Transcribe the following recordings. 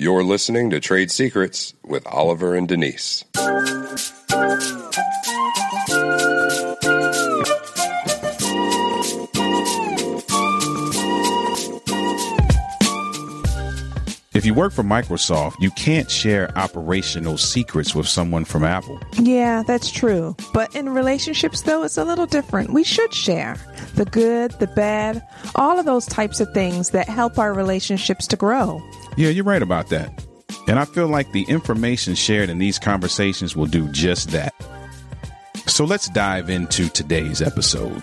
You're listening to Trade Secrets with Oliver and Denise. If you work for Microsoft, you can't share operational secrets with someone from Apple. Yeah, that's true. But in relationships, though, it's a little different. We should share the good, the bad, all of those types of things that help our relationships to grow. Yeah, you're right about that. And I feel like the information shared in these conversations will do just that. So let's dive into today's episode.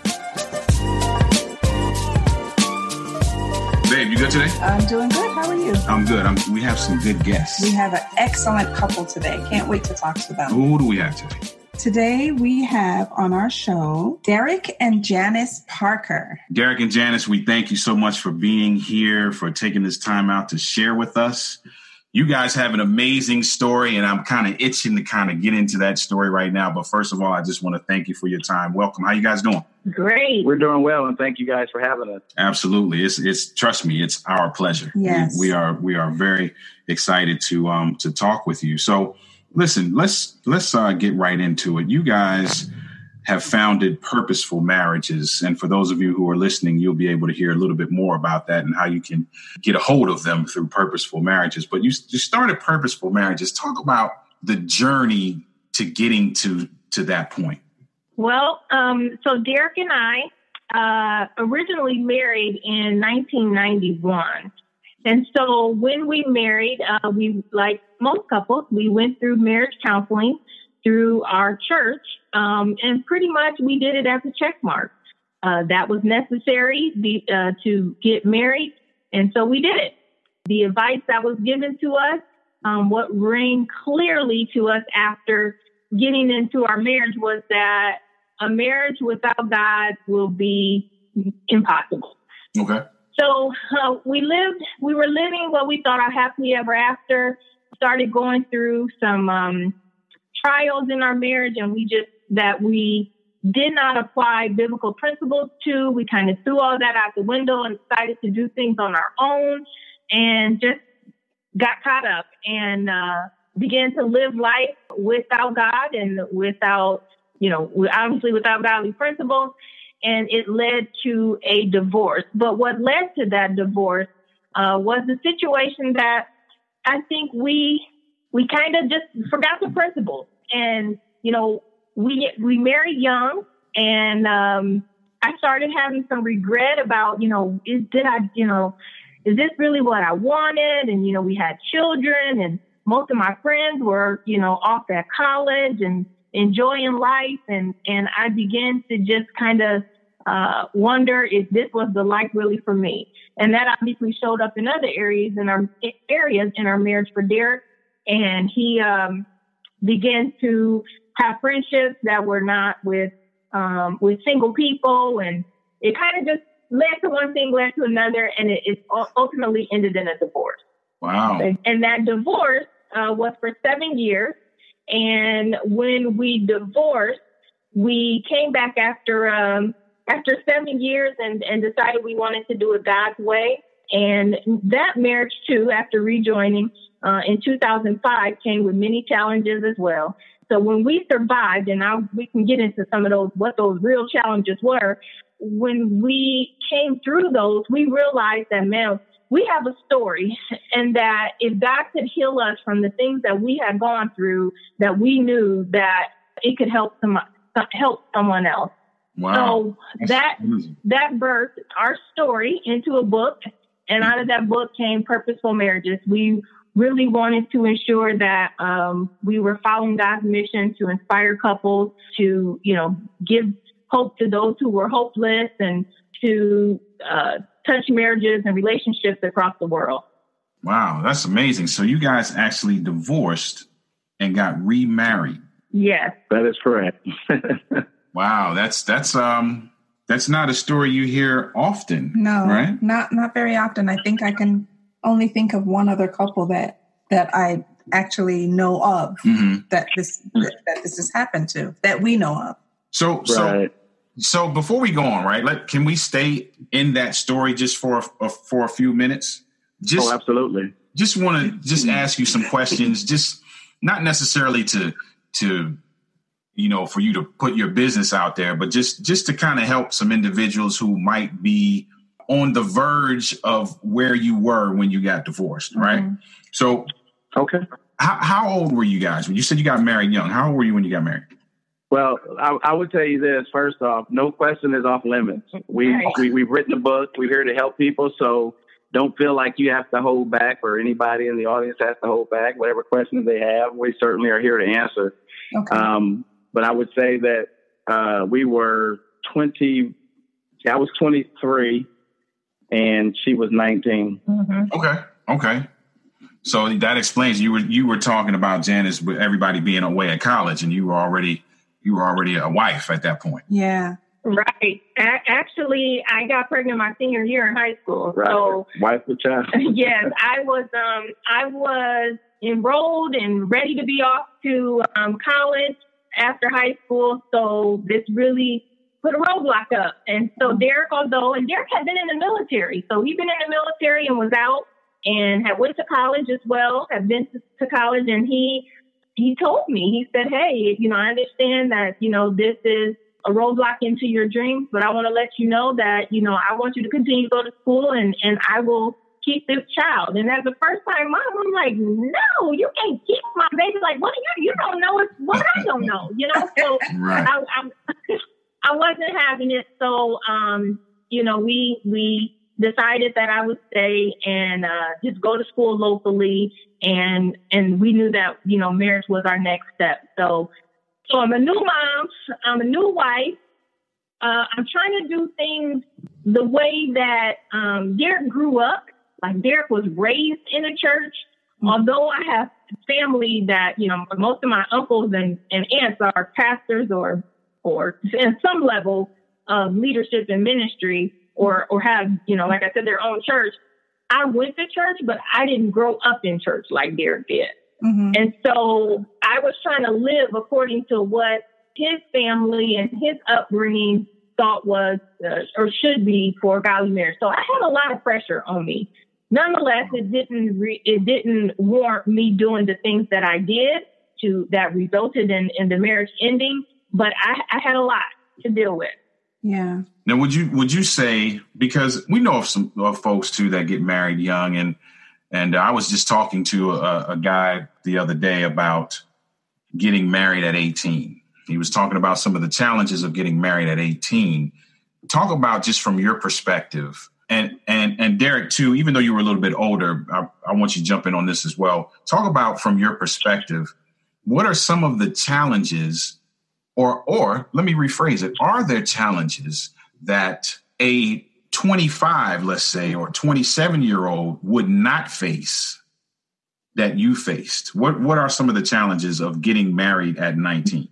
Babe, you good today? I'm doing good. How are you? I'm good. I'm, we have some good guests. We have an excellent couple today. Can't wait to talk to them. Who do we have today? Today we have on our show Derek and Janice Parker. Derek and Janice, we thank you so much for being here, for taking this time out to share with us. You guys have an amazing story, and I'm kind of itching to kind of get into that story right now. But first of all, I just want to thank you for your time. Welcome. How you guys doing? Great. We're doing well, and thank you guys for having us. Absolutely. It's it's trust me, it's our pleasure. Yes. We, we are we are very excited to um to talk with you. So listen, let's let's uh, get right into it. You guys have founded purposeful marriages, and for those of you who are listening, you'll be able to hear a little bit more about that and how you can get a hold of them through purposeful marriages. But you you started purposeful marriages. Talk about the journey to getting to to that point. Well, um, so Derek and I uh, originally married in 1991. And so when we married, uh, we, like most couples, we went through marriage counseling through our church. Um, and pretty much we did it as a check mark. Uh, that was necessary be, uh, to get married. And so we did it. The advice that was given to us, um, what rang clearly to us after getting into our marriage was that a marriage without God will be impossible. Okay. So uh, we lived, we were living what we thought our happily ever after. Started going through some um, trials in our marriage, and we just that we did not apply biblical principles to. We kind of threw all that out the window and decided to do things on our own, and just got caught up and uh, began to live life without God and without, you know, obviously without godly principles and it led to a divorce. But what led to that divorce uh, was a situation that I think we we kind of just forgot the principles, and you know we we married young, and um, I started having some regret about you know is did I you know is this really what I wanted? And you know we had children, and most of my friends were you know off at college and enjoying life and and I began to just kind of uh, wonder if this was the life really for me. And that obviously showed up in other areas in our areas in our marriage for Derek. And he um, began to have friendships that were not with um, with single people, and it kind of just led to one thing, led to another, and it, it ultimately ended in a divorce. Wow! And that divorce uh, was for seven years. And when we divorced, we came back after um, after seven years and, and decided we wanted to do it God's way. And that marriage too, after rejoining uh, in 2005, came with many challenges as well. So when we survived, and now we can get into some of those what those real challenges were. When we came through those, we realized that man, we have a story, and that if God could heal us from the things that we had gone through, that we knew that it could help some help someone else. Wow. So that that birthed our story into a book, and out of that book came Purposeful Marriages. We really wanted to ensure that um, we were following God's mission to inspire couples to, you know, give hope to those who were hopeless, and to uh, touch marriages and relationships across the world. Wow, that's amazing. So you guys actually divorced and got remarried. Yes, that is correct. Wow, that's that's um that's not a story you hear often. No, right? Not not very often. I think I can only think of one other couple that that I actually know of mm-hmm. that this that, that, this has happened to that we know of. So so right. so before we go on, right? Let can we stay in that story just for a, for a few minutes? Just oh, absolutely. just want to just ask you some questions, just not necessarily to to you know for you to put your business out there, but just just to kind of help some individuals who might be on the verge of where you were when you got divorced, right? Mm-hmm. So, Okay. how, how old were you guys when you said you got married young? How old were you when you got married? Well, I, I would tell you this. First off, no question is off limits. We, Right. we we've written a book. We're here to help people, so don't feel like you have to hold back, or anybody in the audience has to hold back. Whatever questions they have, we certainly are here to answer. Okay. Um, but I would say that uh, we were 20. I was 23, and she was 19. Mhm. Okay, okay. So that explains you were you were talking about Janice with everybody being away at college, and you were already you were already a wife at that point. yeah. Right. A- actually, I got pregnant my senior year in high school. Right. So Wife with child. yes, I was um I was enrolled and ready to be off to um, college after high school. So this really put a roadblock up. And so Derek, although and Derek had been in the military, so he'd been in the military and was out and had went to college as well. Had been to, to college, and he he told me he said, "Hey, you know, I understand that you know this is." A roadblock into your dreams, but I want to let you know that you know I want you to continue to go to school, and and I will keep this child. And as a first time mom, I'm like, no, you can't keep my baby. Like, what? Are you, you don't know it's what I don't know, you know? So Right. I, I, I wasn't having it. So, um, you know, we, we decided that I would stay and, uh, just go to school locally. And, and we knew that, you know, marriage was our next step. So, so I'm a new mom. I'm a new wife. Uh, I'm trying to do things the way that um, Derek grew up. Like Derek was raised in a church. Although I have family that you know, most of my uncles and, and aunts are pastors or or in some level of leadership and ministry, or or have you know, like I said, their own church. I went to church, but I didn't grow up in church like Derek did. hmm And so I was trying to live according to what his family and his upbringing thought was uh, or should be for a godly marriage. So I had a lot of pressure on me. Nonetheless, it didn't re- it didn't warrant me doing the things that I did to that resulted in, in the marriage ending. But I, I had a lot to deal with. Yeah. Now, would you would you say because we know of some of folks too that get married young, and and I was just talking to a, a guy the other day about getting married at 18. He was talking about some of the challenges of getting married at 18. Talk about just from your perspective, and and and Derek too. Even though you were a little bit older, I, I want you to jump in on this as well. Talk about from your perspective, what are some of the challenges or or let me rephrase it. Are there challenges that a 25 let's say or 27 year old would not face that you faced? What what are some of the challenges of getting married at 19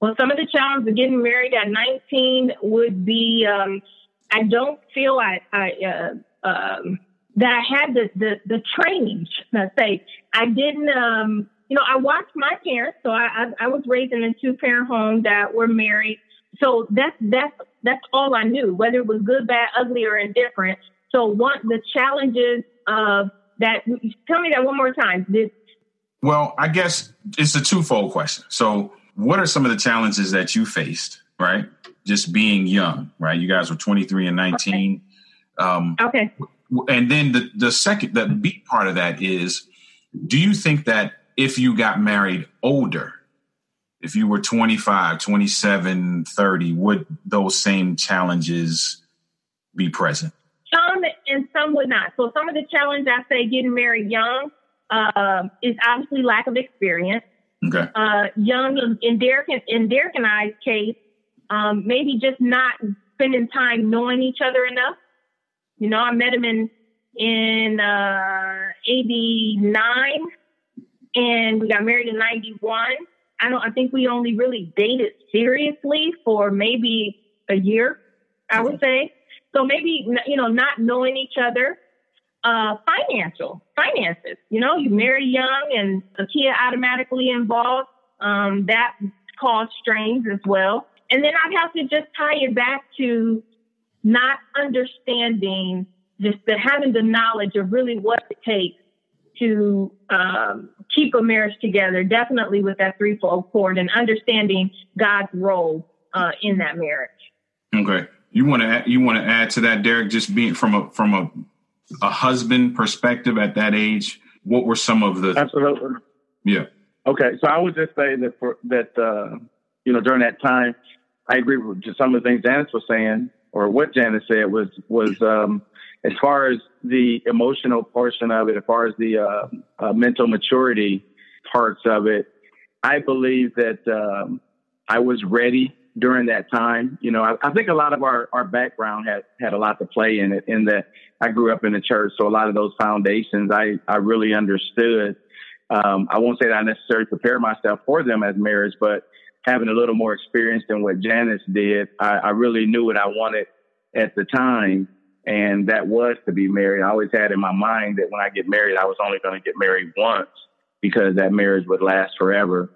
Well, some of the challenges of getting married at 19 would be um, I don't feel I, I uh, um, that I had the, the, the training, let's say. I didn't, um, you know, I watched my parents. So I, I, I was raised in a two parent home that were married. So that's, that's, that's all I knew, whether it was good, bad, ugly, or indifferent. So one, the challenges of that, tell me that one more time. This, well i guess it's a twofold question so what are some of the challenges that you faced right just being young right you guys were 23 and 19 um, okay. and then the the second the B part of that is do you think that if you got married older if you were 25 27 30 would those same challenges be present Some and some would not. So some of the challenge I say getting married young um, is obviously lack of experience. okay Uh, young in, in Derek and, in Derek and I's case, um, maybe just not spending time knowing each other enough. You know, I met him in in uh, '89, and we got married in '91. I don't. I think we only really dated seriously for maybe a year. I would say. So maybe you know, not knowing each other. Uh, financial finances. You know, you marry young and a kid automatically involved. Um, that caused strains as well. And then I'd have to just tie it back to not understanding just the having the knowledge of really what it takes to um, keep a marriage together, definitely with that threefold cord and understanding God's role uh, in that marriage. Okay, you want to you want to add to that, Derek? Just being from a from a a husband perspective at that age, what were some of the absolutely? Yeah. Okay, so I would just say that for that uh, you know during that time, I agree with just some of the things Janice was saying, or what Janice said was was um, as far as the emotional portion of it, as far as the uh, uh, mental maturity parts of it, I believe that um, I was ready during that time. You know, I, I, think a lot of our, our background had, had a lot to play in it, in that I grew up in the church. So a lot of those foundations I, I really understood. Um, I won't say that I necessarily prepared myself for them as marriage, but having a little more experience than what Janice did, I, I really knew what I wanted at the time and that was to be married. I always had in my mind that when I get married, I was only going to get married once because that marriage would last forever.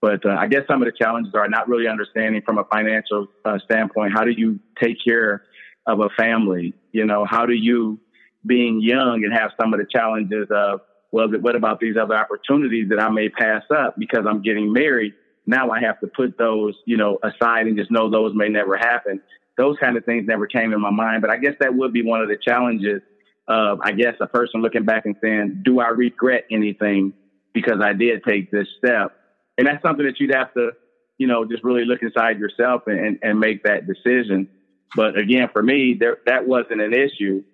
But uh, I guess some of the challenges are not really understanding from a financial uh, standpoint. How do you take care of a family? You know, how do you, being young and have some of the challenges of, well, what about these other opportunities that I may pass up because I'm getting married? Now I have to put those, you know, aside and just know those may never happen those kind of things never came in my mind. But I guess that would be one of the challenges of, I guess, a person looking back and saying, do I regret anything because I did take this step? And that's something that you'd have to, you know, just really look inside yourself and, and make that decision. But again, for me, there, that wasn't an issue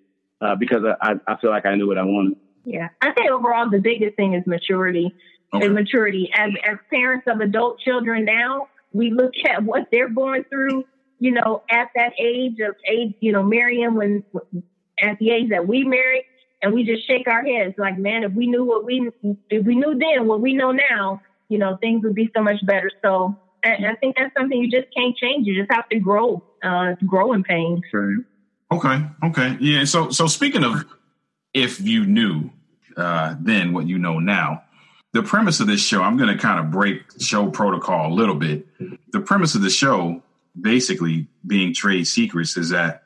uh, because I, I feel like I knew what I wanted. Yeah, I think overall the biggest thing is maturity. Okay. And maturity as as parents of adult children now, we look at what they're going through you know, at that age of age, you know, marrying when at the age that we married, and we just shake our heads like, man, if we knew what we if we knew then what we know now, you know, things would be so much better. So I, I think that's something you just can't change. You just have to grow, uh, grow in pain. Right. Okay. Okay. Yeah. So so speaking of if you knew uh, then what you know now, the premise of this show, I'm going to kind of break show protocol a little bit. The premise of the show basically being trade secrets is that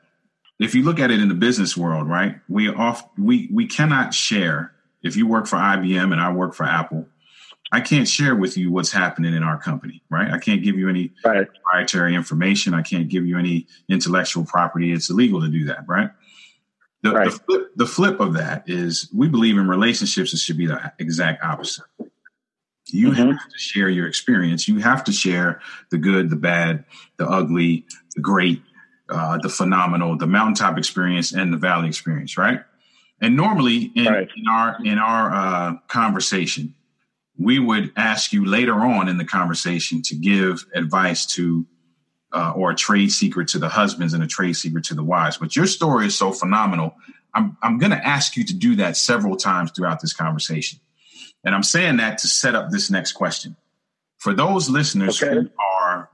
if you look at it in the business world, right, we off we we cannot share. If you work for IBM and I work for Apple, I can't share with you what's happening in our company, right? I can't give you any right. proprietary information. I can't give you any intellectual property. It's illegal to do that, right? The, right. the, flip, the flip of that is we believe in relationships, it should be the exact opposite. You mm-hmm. have to share your experience. You have to share the good, the bad, the ugly, the great, uh, the phenomenal, the mountaintop experience, and the valley experience, right? And normally in, right. in our in our uh, conversation, we would ask you later on in the conversation to give advice to uh, or a trade secret to the husbands and a trade secret to the wives. But your story is so phenomenal. I'm I'm going to ask you to do that several times throughout this conversation. And I'm saying that to set up this next question. For those listeners okay. who are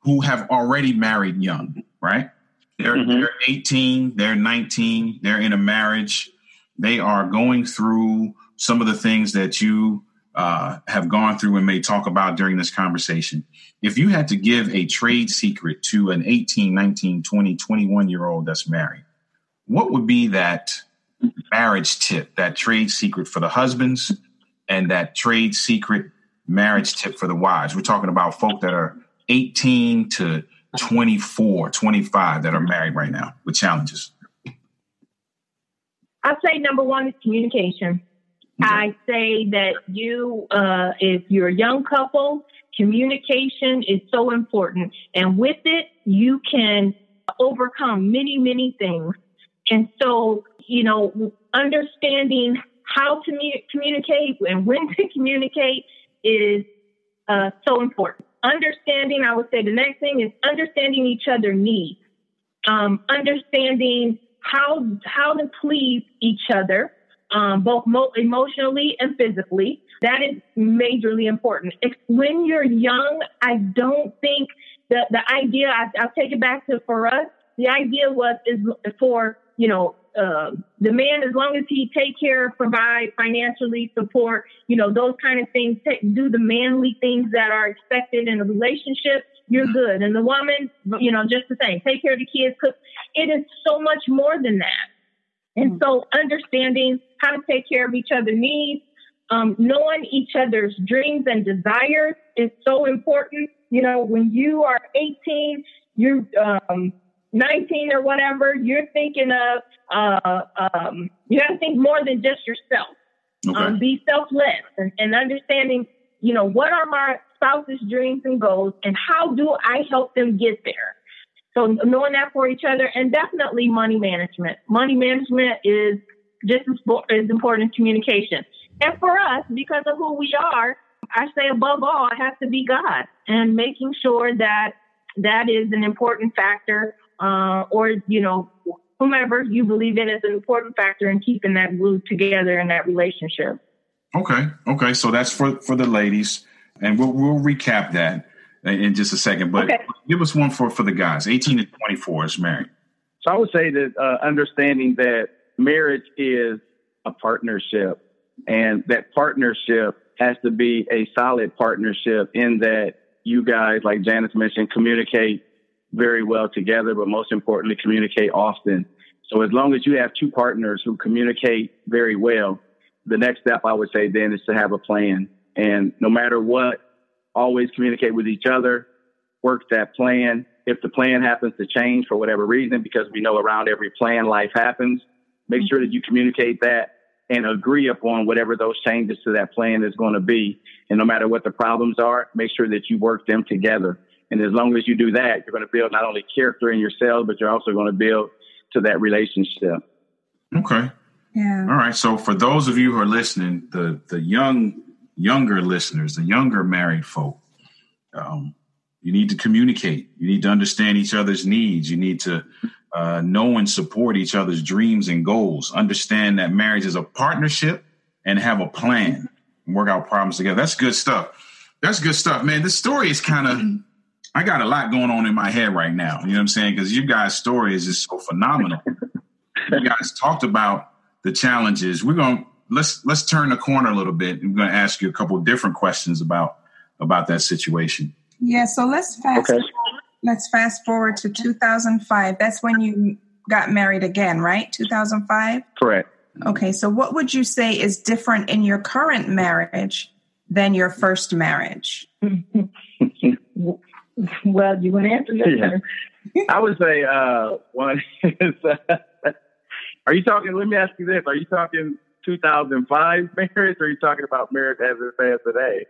who have already married young, right? They're mm-hmm. they're 18, they're 19, they're in a marriage, they are going through some of the things that you uh, have gone through and may talk about during this conversation. If you had to give a trade secret to an 18, 19, 20, 21 year old that's married, what would be that marriage tip, that trade secret for the husbands and that trade secret marriage tip for the wives. We're talking about folk that are 18 to 24, 25 that are married right now with challenges. I say number one is communication. Okay. I say that you, uh, if you're a young couple, communication is so important. And with it, you can overcome many, many things. And so, you know, understanding how to communicate and when to communicate is uh, so important. Understanding, I would say the next thing is understanding each other needs, um, understanding how how to please each other, um, both mo- emotionally and physically. That is majorly important. when you're young, I don't think that the idea. I, I'll take it back to for us. The idea was is for you know uh, the man, as long as he take care, provide financially, support, you know, those kind of things, take, do the manly things that are expected in a relationship, you're good. And the woman, you know, just the same, take care of the kids, cook. It is so much more than that. And so understanding how to take care of each other's needs, um, knowing each other's dreams and desires is so important. You know, when you are 18, you're um, 19 or whatever, you're thinking of, uh, um, you have to think more than just yourself. Okay. Um, be selfless and, and understanding, you know, what are my spouse's dreams and goals and how do I help them get there? So knowing that for each other and definitely money management. Money management is just as important as communication. And for us, because of who we are, I say above all, it has to be God and making sure that that is an important factor, uh, or, you know, whomever you believe in is an important factor in keeping that glue together in that relationship. Okay. Okay. So that's for, for the ladies. And we'll, we'll recap that in just a second. But okay. give us one for, for the guys 18 to 24 is married. So I would say that uh, understanding that marriage is a partnership and that partnership has to be a solid partnership in that you guys, like Janice mentioned, communicate very well together, but most importantly, communicate often. So as long as you have two partners who communicate very well, the next step I would say then is to have a plan. And no matter what, always communicate with each other, work that plan. If the plan happens to change for whatever reason, because we know around every plan life happens, make sure that you communicate that and agree upon whatever those changes to that plan is going to be. And no matter what the problems are, make sure that you work them together. And as long as you do that, you're going to build not only character in yourself, but you're also going to build to that relationship. Okay. Yeah. All right. So for those of you who are listening, the the young younger listeners, the younger married folk, um, you need to communicate. You need to understand each other's needs. You need to uh, know and support each other's dreams and goals. Understand that marriage is a partnership and have a plan and work out problems together. That's good stuff. That's good stuff, man. This story is kind of, I got a lot going on in my head right now. You know what I'm saying? Because you guys' story is just so phenomenal. you guys talked about the challenges. We're going to, let's, let's turn the corner a little bit. I'm going to ask you a couple different questions about, about that situation. Yeah. So let's fast okay. Let's fast forward to 2005. That's when you got married again, right? 2005? Correct. Okay, so what would you say is different in your current marriage than your first marriage? well, you want to answer that? Yeah. I would say uh, one is. Uh, are you talking? Let me ask you this: Are you talking 2005 marriage, or are you talking about marriage as it stands today?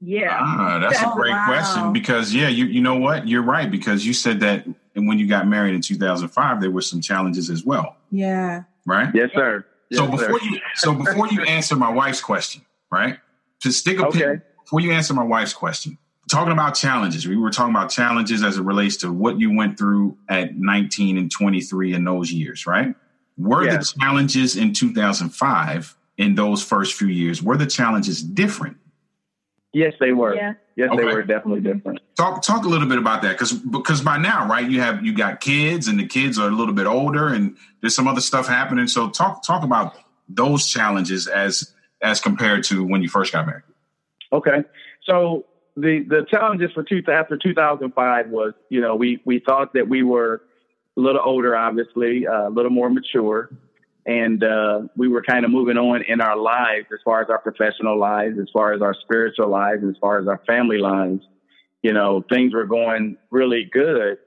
Yeah. Ah, that's a great wow. question because yeah, you you know what? You're right because you said that and when you got married in 2005 there were some challenges as well. Yeah. Right? Yes, sir. Yes, so before sir. you so before you answer my wife's question, right? To stick a okay. pin before you answer my wife's question. Talking about challenges. We were talking about challenges as it relates to what you went through at 19 and 23 in those years, right? Were the challenges in 2005 in those first few years, were the challenges different Yes, they were. Yeah. Yes, okay. they were definitely different. Talk talk a little bit about that because because by now, right, you have you got kids and the kids are a little bit older and there's some other stuff happening. So talk talk about those challenges as as compared to when you first got married. Okay, so the the challenges for two after 2005 was you know we we thought that we were a little older, obviously uh, a little more mature and uh, we were kind of moving on in our lives as far as our professional lives, as far as our spiritual lives, as far as our family lives. You know, things were going really good,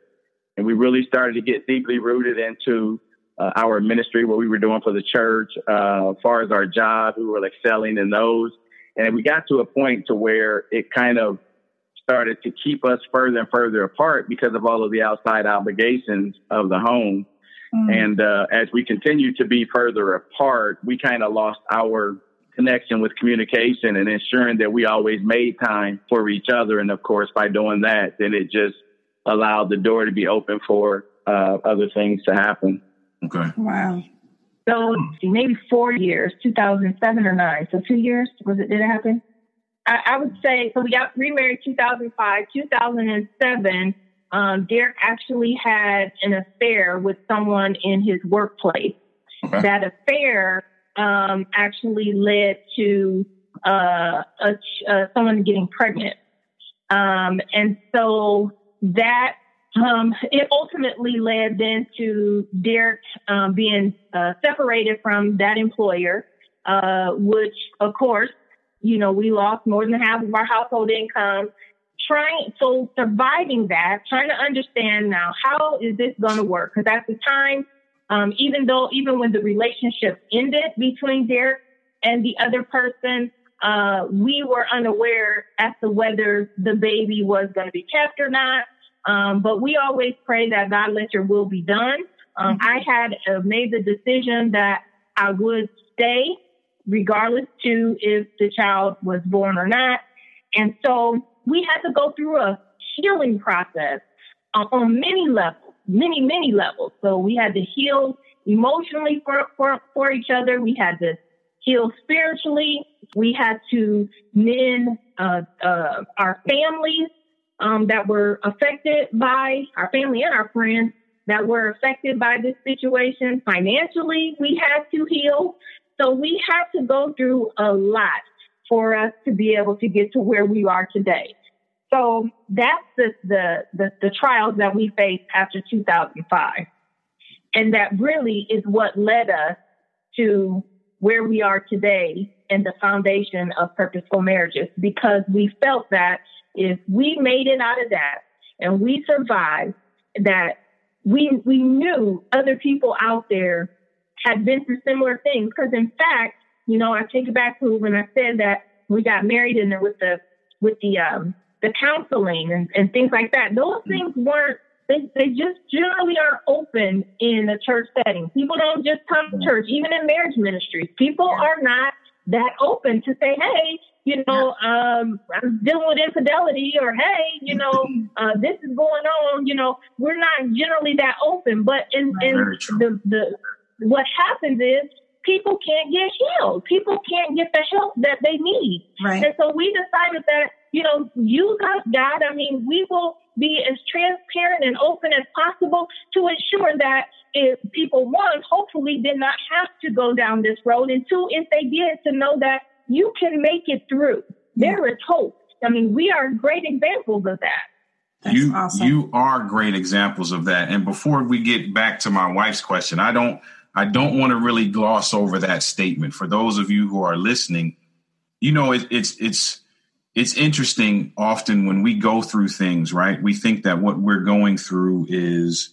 and we really started to get deeply rooted into uh, our ministry, what we were doing for the church, uh, as far as our job, we were excelling in those, and we got to a point to where it kind of started to keep us further and further apart because of all of the outside obligations of the home Mm. And uh, as we continue to be further apart, we kind of lost our connection with communication and ensuring that we always made time for each other. And of course, by doing that, then it just allowed the door to be open for uh, other things to happen. Okay. Wow. So maybe four years, 2007 or nine. So two years was it? Did it happen? I, I would say so. We got remarried 2005, 2007 um, Derek actually had an affair with someone in his workplace. Okay. That affair um, actually led to uh, a, uh, someone getting pregnant. Um, and so that um, it ultimately led then to Derek um, being uh, separated from that employer, uh, which, of course, you know, we lost more than half of our household income. Trying, so surviving that, trying to understand now how is this going to work? Because at the time, um, even though, even when the relationship ended between Derek and the other person, uh, we were unaware as to whether the baby was going to be kept or not. Um, but we always pray that God let your will be done. Um, mm-hmm. I had uh, made the decision that I would stay regardless to if the child was born or not. And so we had to go through a healing process uh, on many levels, many, many levels. So we had to heal emotionally for, for, for each other. We had to heal spiritually. We had to mend uh, uh, our families um, that were affected by our family and our friends that were affected by this situation. Financially, we had to heal. So we had to go through a lot for us to be able to get to where we are today. So that's the, the, the, the trials that we faced after 2005. And that really is what led us to where we are today and the foundation of purposeful marriages because we felt that if we made it out of that and we survived, that we we knew other people out there had been through similar things. Because in fact, you know, I take it back to when I said that we got married and there with the with the um the counseling and, and things like that. Those mm. things weren't they, they just generally aren't open in a church setting. People don't just come to church, even in marriage ministries. People are not that open to say, hey, you know, um, I'm dealing with infidelity or, hey, you know, uh, this is going on. You know, we're not generally that open. But in, in the, the, what happens is people can't get healed. People can't get the help that they need. Right. And so we decided that, you know, use us, God. I mean, we will be as transparent and open as possible to ensure that if people, one, hopefully did not have to go down this road, and two, if they did, to know that you can make it through. There is hope. I mean, we are great examples of that. That's you awesome. you are great examples of that. And before we get back to my wife's question, I don't I don't want to really gloss over that statement. For those of you who are listening, you know it, it's it's it's interesting often when we go through things, right? We think that what we're going through is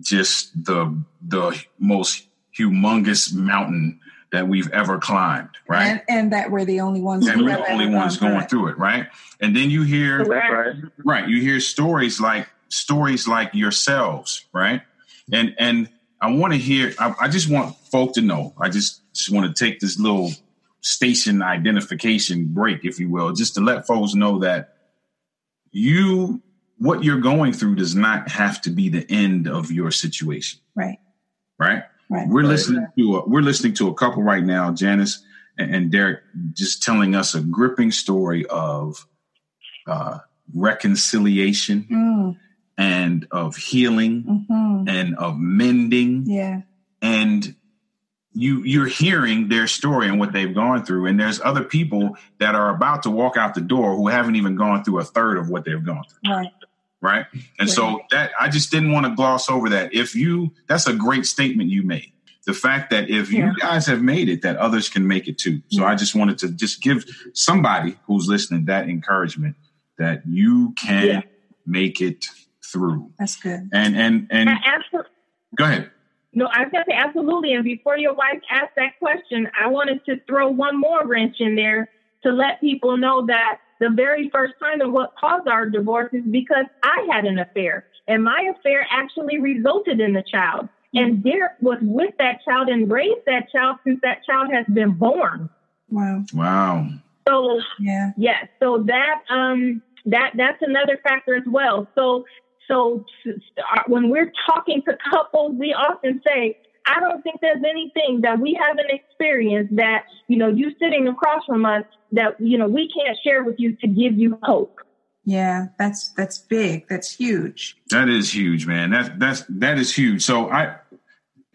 just the the most humongous mountain that we've ever climbed, right? And, and that we're the only ones. And we're the only ones going through it. through it, right? And then you hear, right. right? You hear stories like stories like yourselves, right? And and I want to hear. I, I just want folk to know. I just just want to take this little station identification break, if you will, just to let folks know that you what you're going through does not have to be the end of your situation. Right. Right. Right. We're listening to a, we're listening to a couple right now, Janice and, and Derek, just telling us a gripping story of uh, reconciliation mm. and of healing mm-hmm. and of mending. Yeah. And you you're hearing their story and what they've gone through and there's other people that are about to walk out the door who haven't even gone through a third of what they've gone through right right? And yeah. so that I just didn't want to gloss over that. If you, that's a great statement you made. The fact that if yeah. you guys have made it, that others can make it too. So yeah. I just wanted to just give somebody who's listening that encouragement that you can make it through. That's good. And and and absolutely. go ahead. No, I was going to say absolutely. And before your wife asked that question, I wanted to throw one more wrench in there to let people know that the very first time of what caused our divorce is because I had an affair. And my affair actually resulted in the child. And Derek was with that child and raised that child since that child has been born. Wow. Wow. So yeah. Yes. So that um that that's another factor as well. So so uh, when we're talking to couples, we often say, I don't think there's anything that we haven't experienced that, you know, you sitting across from us that, you know, we can't share with you to give you hope. Yeah, that's that's big. That's huge. That is huge, man. That that's that is huge. So I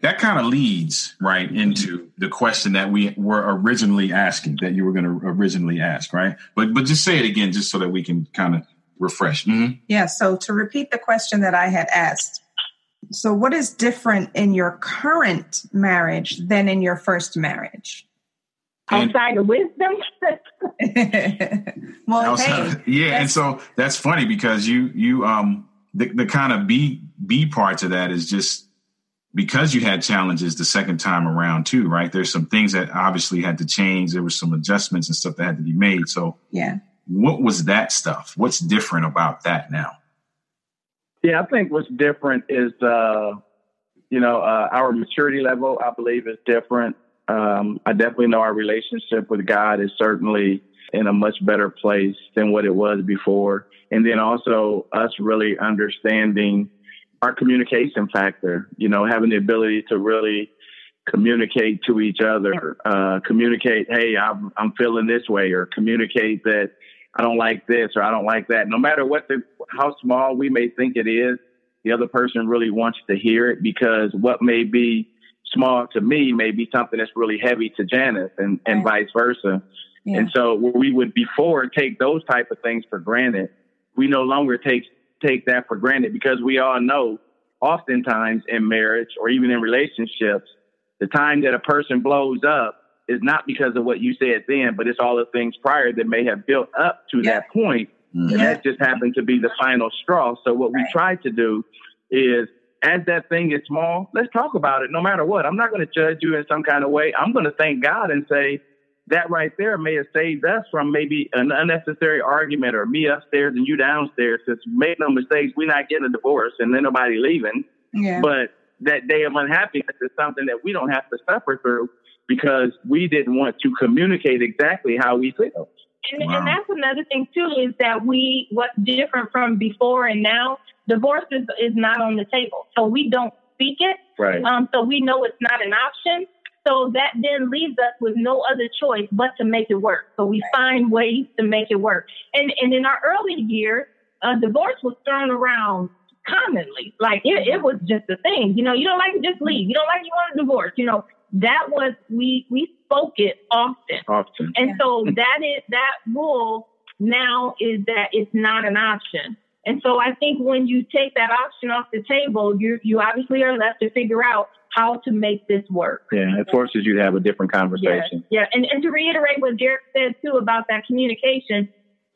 that kind of leads right into the question that we were originally asking that you were going to originally ask, right? But but just say it again just so that we can kind of refresh. Mm-hmm. Yeah. So to repeat the question that I had asked, so what is different in your current marriage than in your first marriage? Outside of wisdom. well, outside, hey, yeah, and so that's funny because you you um the the kind of B B part to that is just because you had challenges the second time around too, right? There's some things that obviously had to change. There was some adjustments and stuff that had to be made. So yeah, what was that stuff? What's different about that now? Yeah, I think what's different is, uh, you know, uh, our maturity level, I believe, is different. Um, I definitely know our relationship with God is certainly in a much better place than what it was before. And then also us really understanding our communication factor, you know, having the ability to really communicate to each other, uh, communicate, hey, I'm, I'm feeling this way, or communicate that I don't like this or I don't like that. No matter what the how small we may think it is, the other person really wants to hear it because what may be small to me may be something that's really heavy to Janice and, and vice versa. Yeah. And so we would before take those type of things for granted, we no longer take take that for granted because we all know oftentimes in marriage or even in relationships, the time that a person blows up is not because of what you said then, but it's all the things prior that may have built up to yeah. that point. Mm-hmm. And that just happened to be the final straw. So what right. we try to do is as that thing is small, let's talk about it no matter what. I'm not going to judge you in some kind of way. I'm going to thank God and say that right there may have saved us from maybe an unnecessary argument or me upstairs and you downstairs. Since make no mistakes, we're not getting a divorce and then nobody leaving. Yeah. But that day of unhappiness is something that we don't have to suffer through because we didn't want to communicate exactly how we feel. And, wow. and, that's another thing too is that we what's different from before and now divorce is, is not on the table. So we don't speak it. Right. Um, so we know it's not an option. So that then leaves us with no other choice but to make it work. So we find ways to make it work. And and in our early years uh, divorce was thrown around commonly. Like it, it was just a thing. You know you don't like it just leave. You don't like you want a divorce. You know that was we we spoke it often. Often. And so that is that rule now is that it's not an option. And so I think when you take that option off the table, you you obviously are left to figure out how to make this work. Yeah, it forces you to have a different conversation. Yeah, yeah. And and to reiterate what Derek said too about that communication,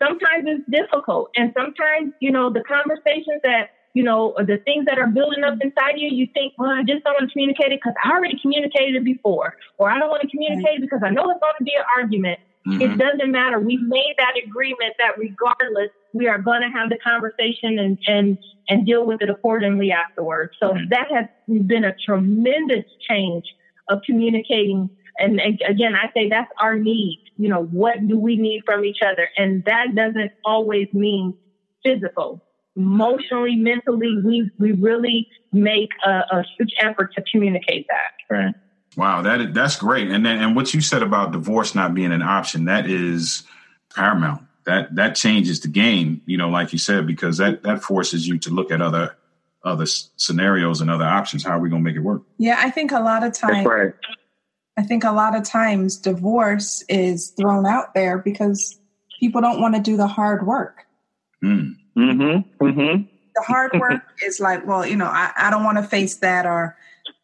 sometimes it's difficult. And sometimes, you know, the conversations that you know, the things that are building up inside you, you think, well, I just don't want to communicate it because I already communicated it before, or I don't want to communicate it because I know it's going to be an argument. Mm-hmm. It doesn't matter. We've made that agreement that regardless, we are going to have the conversation and and and deal with it accordingly afterwards. So mm-hmm. that has been a tremendous change of communicating. And, and again, I say that's our need. You know, what do we need from each other? And that doesn't always mean physical emotionally, mentally, we we really make a, a huge effort to communicate that. Right. Wow, that that's great. And then and what you said about divorce not being an option, that is paramount. That that changes the game, you know, like you said, because that that forces you to look at other other scenarios and other options. How are we going to make it work? Yeah, I think a lot of times. Right. I think a lot of times divorce is thrown out there because people don't want to do the hard work. Mm. Mm-hmm. Mm-hmm. The hard work is like, well, you know, I, I don't want to face that or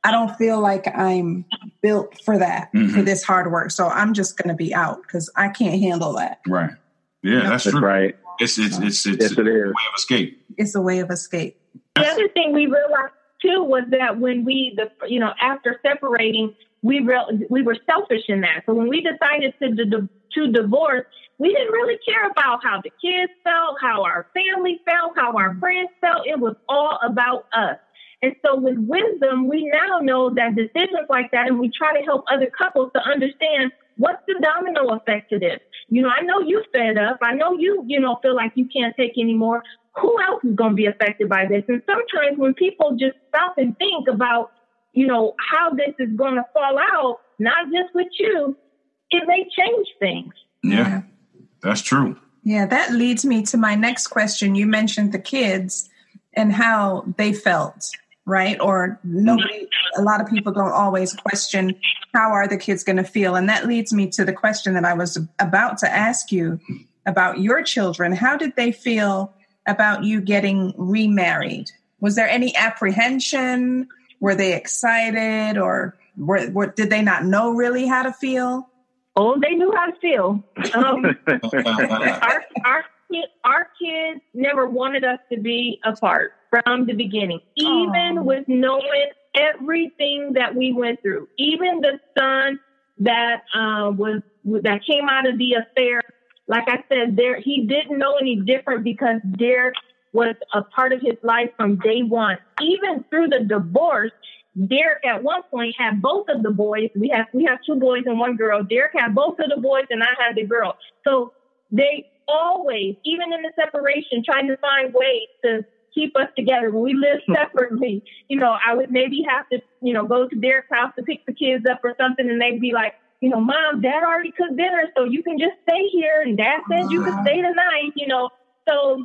I don't feel like I'm built for that, mm-hmm. for this hard work. So I'm just going to be out because I can't handle that. Right. Yeah, that's, true. right. It's it's it's it's, yes, it a way of escape. It's a way of escape. The other thing we realized too was that when we the you know after separating, we real we were selfish in that. So when we decided to to divorce, we didn't really care about how the kids felt, how our family felt, how our friends felt. It was all about us. And so with wisdom, we now know that decisions like that, and we try to help other couples to understand what's the domino effect to this. You know, I know you fed up. I know you, you know, feel like you can't take anymore. Who else is going to be affected by this? And sometimes when people just stop and think about, you know, how this is going to fall out, not just with you, it may change things. Yeah. That's true. Yeah, that leads me to my next question. You mentioned the kids and how they felt, right? Or nobody, a lot of people don't always question how are the kids going to feel. And that leads me to the question that I was about to ask you about your children. How did they feel about you getting remarried? Was there any apprehension? Were they excited or were, were, did they not know really how to feel? Oh, they knew how to feel. Um, our, our, our kids never wanted us to be apart from the beginning, even with knowing everything that we went through, even the son that uh, was that came out of the affair. Like I said, there he didn't know any different because Derek was a part of his life from day one. Even through the divorce, Derek at one point had both of the boys. We have we have two boys and one girl. Derek had both of the boys and I had the girl. So they always, even in the separation, trying to find ways to keep us together. When we lived separately, you know, I would maybe have to, you know, go to Derek's house to pick the kids up or something, and they'd be like, you know, mom, dad already cooked dinner, so you can just stay here. And dad said you could stay tonight, you know. So,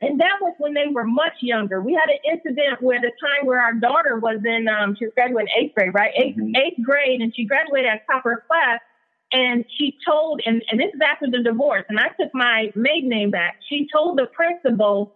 and that was when they were much younger. We had an incident where the time where our daughter was in, um, she was graduating eighth grade, right? 8th mm-hmm. eighth grade, and she graduated at top of her class. And she told, and, and this is after the divorce, and I took my maiden name back. She told the principal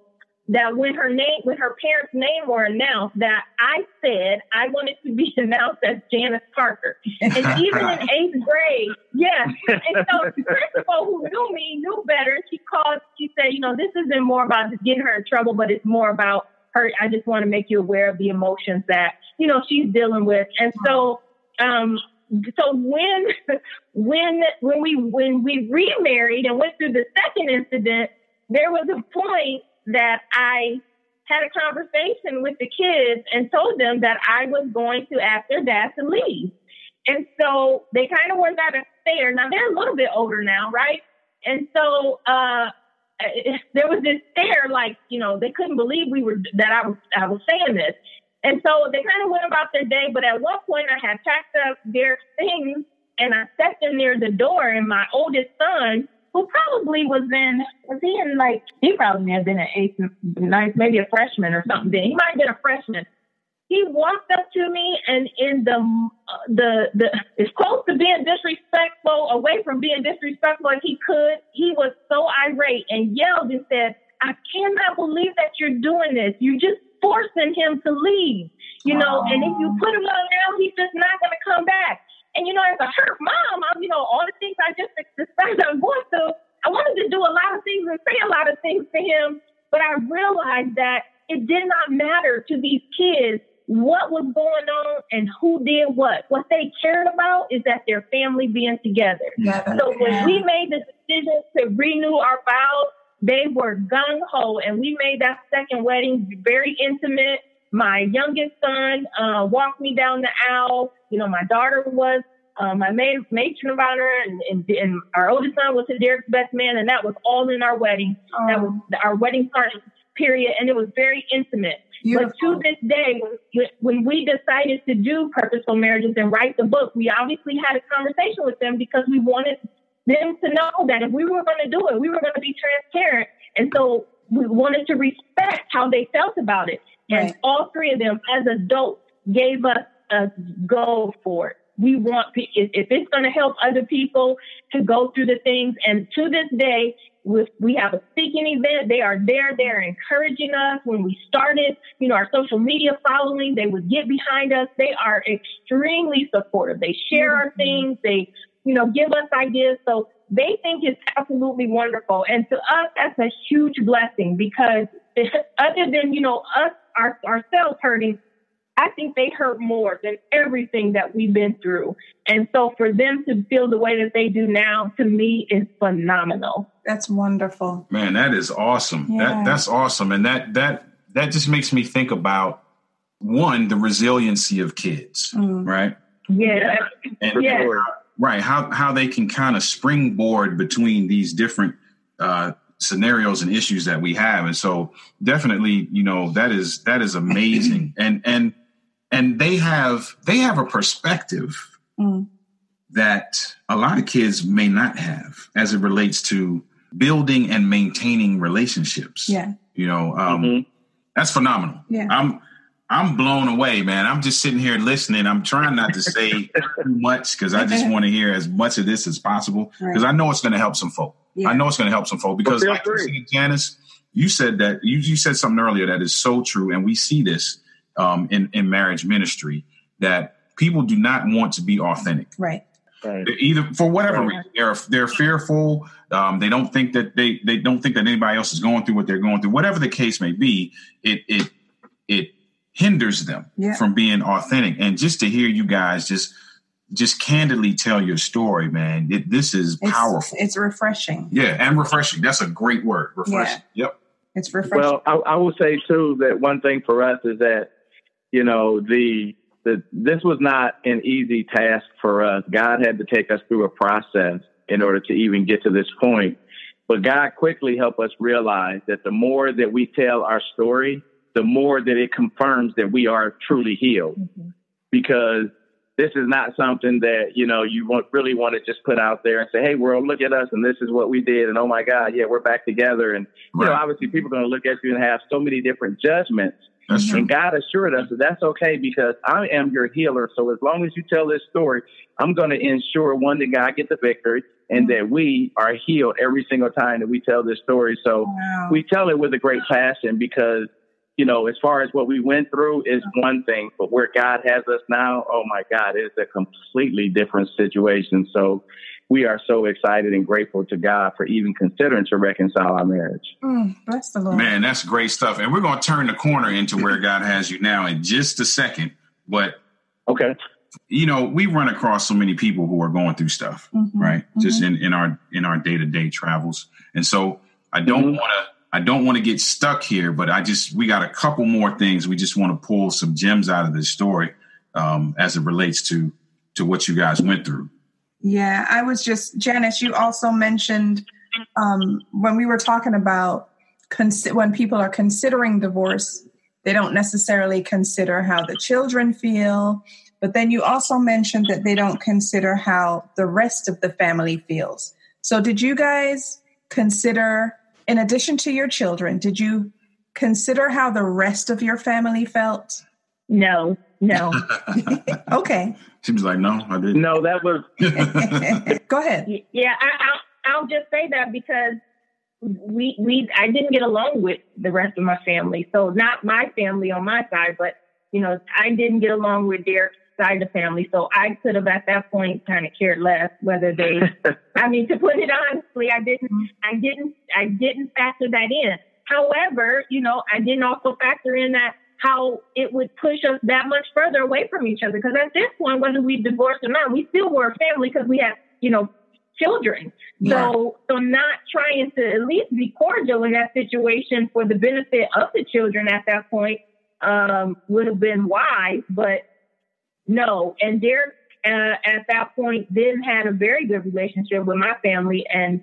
that when her name, when her parents' name were announced, that I said I wanted to be announced as Janice Parker. And even in eighth grade, yes. And so the principal who knew me knew better. She called, she said, you know, this isn't more about just getting her in trouble, but it's more about her. I just want to make you aware of the emotions that, you know, she's dealing with. And so, um, so when when when we when we remarried and went through the second incident, there was a point that I had a conversation with the kids and told them that I was going to ask their dad to leave. And so they kind of were a stare. Now they're a little bit older now, right? And so uh, there was this stare, like you know, they couldn't believe we were that I was I was saying this. And so they kind of went about their day. But at one point, I had packed up their things and I sat them near the door, and my oldest son who probably was in, was he in like, he probably may have been an eighth, ninth, maybe a freshman or something. He might have been a freshman. He walked up to me and in the, uh, the, the, as close to being disrespectful, away from being disrespectful as he could, he was so irate and yelled and said, I cannot believe that you're doing this. You're just forcing him to leave, you know, and if you put him on now, he's just not going to come back. And you know, as a hurt mom, I'm, you know, all the things I just described I'm going through, I wanted to do a lot of things and say a lot of things to him, but I realized that it did not matter to these kids what was going on and who did what. What they cared about is that their family being together. Yeah. So when we made the decision to renew our vows, they were gung ho, and we made that second wedding very intimate. My youngest son uh, walked me down the aisle. You know, my daughter was uh, my maid, matron of honor, and, and, and, our oldest son was Derek's best man, and that was all in our wedding. Oh. That was our wedding party period, and it was very intimate. Beautiful. But to this day, when, when we decided to do purposeful marriages and write the book, we obviously had a conversation with them because we wanted them to know that if we were going to do it, we were going to be transparent. And so we wanted to respect how they felt about it. And right. all three of them, as adults, gave us a goal for it. We want, if it's going to help other people to go through the things. And to this day, with, we have a speaking event. They are there. They're encouraging us. When we started, you know, our social media following, they would get behind us. They are extremely supportive. They share our mm-hmm. things. They, you know, give us ideas. So they think it's absolutely wonderful. And to us, that's a huge blessing because other than, you know, us our, ourselves hurting, I think they hurt more than everything that we've been through. And so for them to feel the way that they do now, to me, is phenomenal. That's wonderful. Man, that is awesome. Yeah. That that's awesome. And that that that just makes me think about one, the resiliency of kids, mm. right? Yeah. And, yeah. Right. How how they can kind of springboard between these different uh, scenarios and issues that we have. And so definitely you know that is that is amazing. And and and they have they have a perspective mm. that a lot of kids may not have as it relates to building and maintaining relationships. Yeah. You know um mm-hmm. that's phenomenal. Yeah. I'm i'm blown away man i'm just sitting here listening i'm trying not to say too much because i just want to hear as much of this as possible because right. i know it's going to help some folk yeah. I know it's going to help some folk because, like you said, Janice, you said that you, you said something earlier that is so true, and we see this um, in in marriage ministry that people do not want to be authentic. Right. Right. Either for whatever right. reason, they're they're fearful. Um, they don't think that they they don't think that anybody else is going through what they're going through. Whatever the case may be, it it it hinders them yeah. from being authentic. And just to hear you guys just just candidly tell your story, man, it, this is powerful. It's, it's, refreshing. Yeah, and refreshing. That's a great word. Refreshing. Yeah. Yep. It's refreshing. Well, I, I will say too that one thing for us is that you know the the this was not an easy task for us. God had to take us through a process in order to even get to this point. But God quickly helped us realize that the more that we tell our story, the more that it confirms that we are truly healed. Mm-hmm. Because this is not something that, you know, you want, really want to just put out there and say, hey, world, look at us and this is what we did. And oh my God, yeah, we're back together. And, you know, obviously people are going to look at you and have so many different judgments. That's true. And God assured us that that's okay because I am your healer. So as long as you tell this story, I'm going to ensure one that God get the victory and that we are healed every single time that we tell this story. So wow. we tell it with a great passion because you know, as far as what we went through is one thing, but where God has us now, oh my God, it's a completely different situation. So we are so excited and grateful to God for even considering to reconcile our marriage. Mm, bless the Lord. Man, that's great stuff. And we're going to turn the corner into where God has you now in just a second. But okay, you know, we run across so many people who are going through stuff, mm-hmm, right? Mm-hmm. Just in in our in our day to day travels, and so I don't mm-hmm. want to I don't want to get stuck here, but I just we got a couple more things. We just want to pull some gems out of this story um, as it relates to to what you guys went through. Yeah, I was just Janice. You also mentioned um, when we were talking about when people are considering divorce, they don't necessarily consider how the children feel. But then you also mentioned that they don't consider how the rest of the family feels. So, did you guys consider in addition to your children, did you consider how the rest of your family felt? No, no. okay. She was like, no, I didn't. No, that was. Go ahead. Yeah, I, I'll, I'll just say that because we we I didn't get along with the rest of my family. So not my family on my side, but you know I didn't get along with Derek's side of the family. So I could have at that point kind of cared less whether they. I mean, to put it honestly, I didn't. I didn't. I didn't factor that in. However, you know, I didn't also factor in that how it would push us that much further away from each other. Because at this point, whether we divorced or not, we still were a family because we had, you know, children. Yeah. So, so not trying to at least be cordial in that situation for the benefit of the children at that point um, would have been wise. But no, and Derek uh, at that point then had a very good relationship with my family, and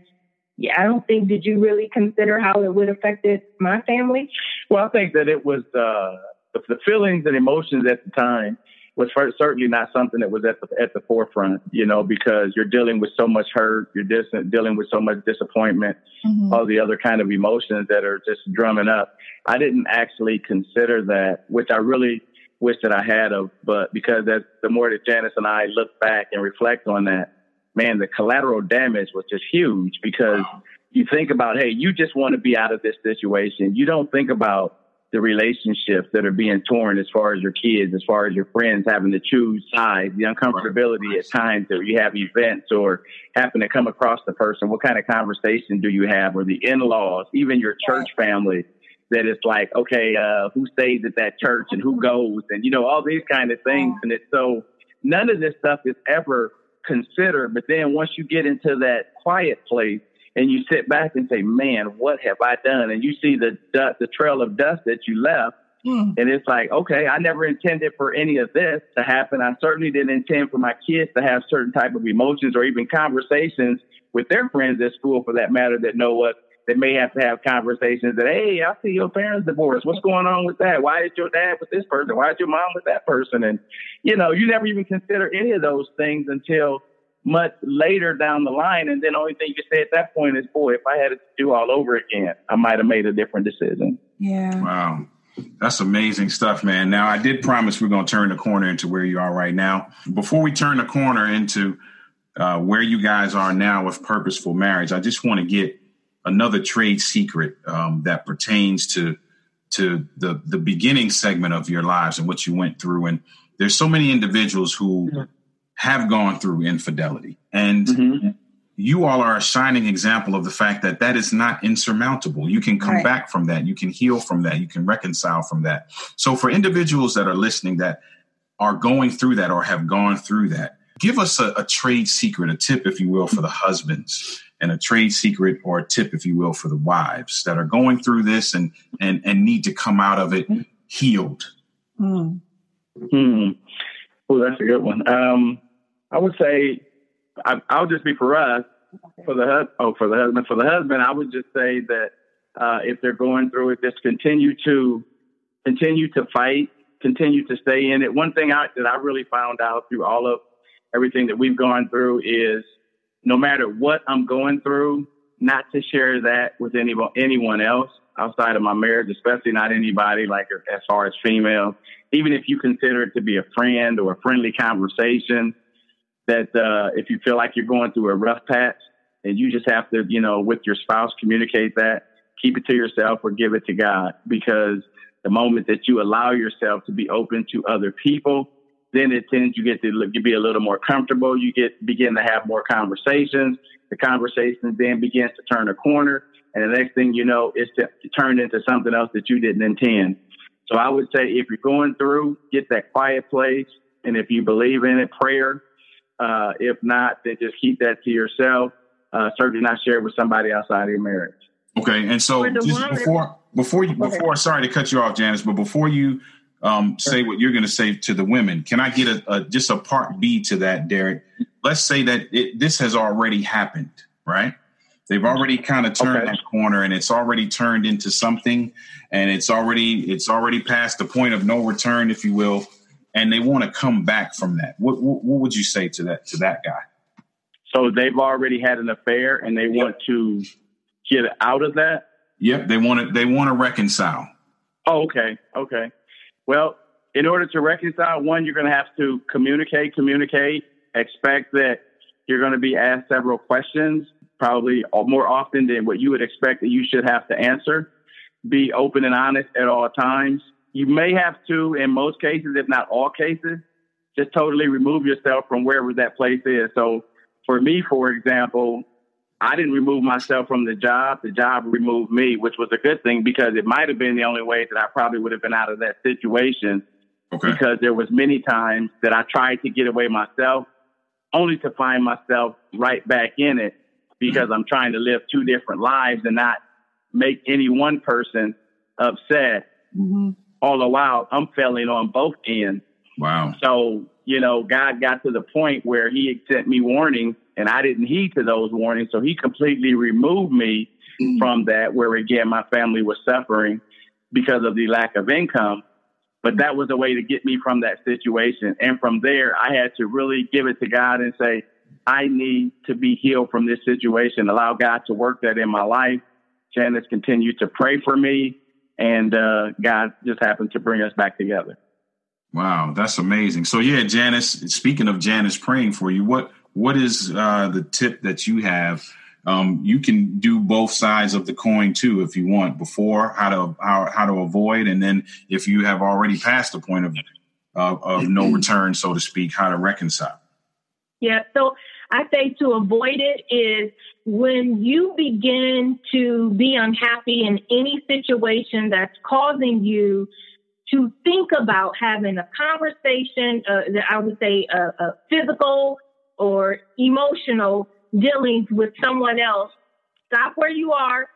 yeah, I don't think did you really consider how it would affected my family? Well, I think that it was uh, the, the feelings and emotions at the time was certainly not something that was at the at the forefront, you know, because you're dealing with so much hurt, you're dis- dealing with so much disappointment, mm-hmm. all the other kind of emotions that are just drumming up. I didn't actually consider that, which I really wish that I had of, but because that the more that Janice and I look back and reflect on that, man, the collateral damage was just huge because wow. you think about, hey, you just want to be out of this situation. You don't think about the relationships that are being torn as far as your kids, as far as your friends having to choose sides, the uncomfortability at times that you have events or happen to come across the person. What kind of conversation do you have? Or the in-laws, even your church family that it's like, okay, uh, who stays at that church and who goes and, you know, all these kind of things. And it's so none of this stuff is ever considered. But then once you get into that quiet place and you sit back and say, man, what have I done? And you see the, the trail of dust that you left. Hmm. And it's like, okay, I never intended for any of this to happen. I certainly didn't intend for my kids to have certain type of emotions or even conversations with their friends at school, for that matter, that know what they may have to have conversations that, hey, I see your parents divorced. What's going on with that? Why is your dad with this person? Why is your mom with that person? And, you know, you never even consider any of those things until much later down the line. And then the only thing you say at that point is, boy, if I had to do all over again, I might have made a different decision. Yeah. Wow. That's amazing stuff, man. Now, I did promise we're going to turn the corner into where you are right now. Before we turn the corner into uh, where you guys are now with purposeful marriage, I just want to get another trade secret um, that pertains to to the the beginning segment of your lives and what you went through. And there's so many individuals who mm-hmm. have gone through infidelity, and mm-hmm. you all are a shining example of the fact that that is not insurmountable. You can come right. back from that. You can heal from that. You can reconcile from that. So for individuals that are listening that are going through that or have gone through that, give us a, a trade secret, a tip, if you will, for the husbands and a trade secret or a tip, if you will, for the wives that are going through this and and and need to come out of it healed. Mm. Hmm. Well, that's a good one. Um, I would say I, I'll just be for us for the oh for the husband for the husband. I would just say that uh, if they're going through it, just continue to continue to fight, continue to stay in it. One thing I, that I really found out through all of everything that we've gone through is no matter what I'm going through, not to share that with anyone anyone else outside of my marriage, especially not anybody like as far as female. Even if you consider it to be a friend or a friendly conversation, that uh, if you feel like you're going through a rough patch and you just have to, you know, with your spouse communicate that, keep it to yourself or give it to God because the moment that you allow yourself to be open to other people then it tends you get to be a little more comfortable. You get begin to have more conversations. The conversation then begins to turn a corner, and the next thing you know, it's to, to turn into something else that you didn't intend. So I would say if you're going through, get that quiet place, and if you believe in it, prayer. Uh, if not, then just keep that to yourself. Uh, certainly not share it with somebody outside of your marriage. Okay, and so just before before you before sorry to cut you off, Janice, but before you um, say what you're going to say to the women. Can I get a, a, just a part B to that, Derek? Let's say that it, this has already happened, right? They've already kind of turned okay. that corner, and it's already turned into something, and it's already it's already past the point of no return, if you will, and they want to come back from that. What, what, what would you say to that to that guy? So they've already had an affair, and they yep. want to get out of that. Yep, they want to they want to reconcile. Oh, okay, okay. Well, in order to reconcile, one, you're going to have to communicate, communicate, expect that you're going to be asked several questions, probably more often than what you would expect that you should have to answer. Be open and honest at all times. You may have to, in most cases, if not all cases, just totally remove yourself from wherever that place is. So for me, for example, I didn't remove myself from the job. The job removed me, which was a good thing because it might have been the only way that I probably would have been out of that situation. Okay. Because there was many times that I tried to get away myself, only to find myself right back in it because mm-hmm. I'm trying to live two different lives and not make any one person upset. Mm-hmm. All the while, I'm failing on both ends. Wow. So, you know, God got to the point where He sent me warnings and I didn't heed to those warnings. So he completely removed me mm-hmm. from that, where again, my family was suffering because of the lack of income. But that was a way to get me from that situation. And from there, I had to really give it to God and say, I need to be healed from this situation, allow God to work that in my life. Janice continued to pray for me, and uh, God just happened to bring us back together. Wow, that's amazing. So yeah, Janice, speaking of Janice praying for you, what what is uh, the tip that you have? Um, you can do both sides of the coin too if you want. Before how to how, how to avoid, and then if you have already passed the point of uh, of no return, so to speak, how to reconcile. Yeah. So I say to avoid it is when you begin to be unhappy in any situation that's causing you to think about having a conversation, uh, that I would say a, a physical or emotional dealings with someone else, stop where you are,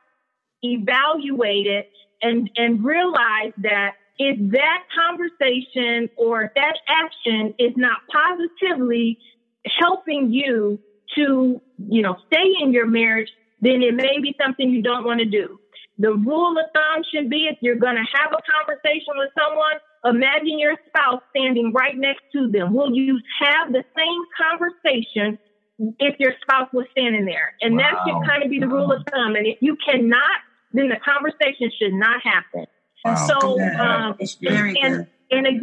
evaluate it, and, and realize that if that conversation or that action is not positively helping you to, you know, stay in your marriage, then it may be something you don't want to do. The rule of thumb should be if you're going to have a conversation with someone, Imagine your spouse standing right next to them. Will you have the same conversation if your spouse was standing there? And wow. that should kind of be the rule of thumb. And if you cannot, then the conversation should not happen. Wow. So, um, and, and, and again,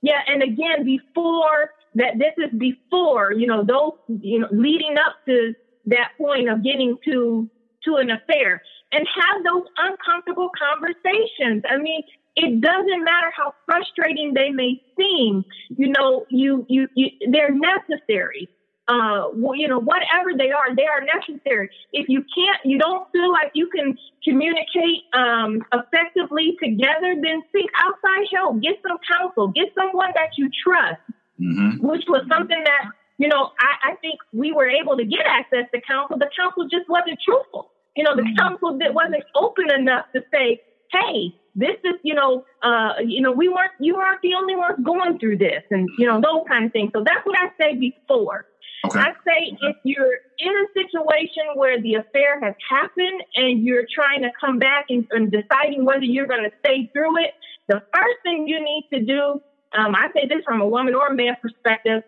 yeah, and again, before that, this is before, you know, those, you know, leading up to that point of getting to to an affair and have those uncomfortable conversations. I mean, it doesn't matter how frustrating they may seem. You know, you you, you they're necessary uh, you know, whatever they are, they are necessary. If you can't, you don't feel like you can communicate um, effectively together, then seek outside help. Get some counsel. Get someone that you trust, mm-hmm. which was something that, you know, I, I, think we were able to get access to counsel. The counsel just wasn't truthful. You know, the mm-hmm. that wasn't open enough to say, hey, this is, you know, uh, you know, we weren't, you aren't the only ones going through this and, you know, those kind of things. So that's what I say before. Okay. I say if you're in a situation where the affair has happened and you're trying to come back and, and deciding whether you're going to stay through it, the first thing you need to do, um, I say this from a woman or a man perspective,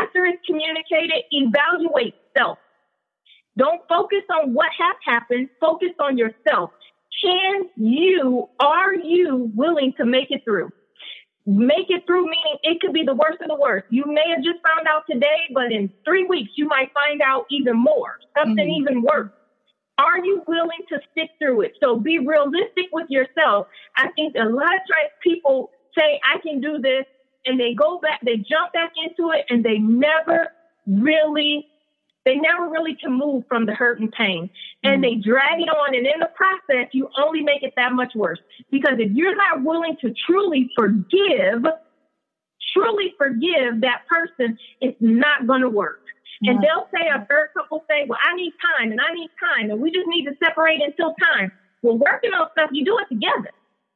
after it's communicated, evaluate self. Don't focus on what has happened, focus on yourself. Can you, are you willing to make it through? make it through, meaning it could be the worst of the worst. You may have just found out today, but in three weeks, you might find out even more, something mm-hmm. even worse. Are you willing to stick through it? So be realistic with yourself. I think a lot of times people say, I can do this, and they go back, they jump back into it, and they never really they never really can move from the hurt and pain. And mm-hmm. they drag it on. And in the process, you only make it that much worse. Because if you're not willing to truly forgive, truly forgive that person, it's not going to work. And they'll say, a third couple say, well, I need time and I need time. And we just need to separate until time. Well, working on stuff, you do it together.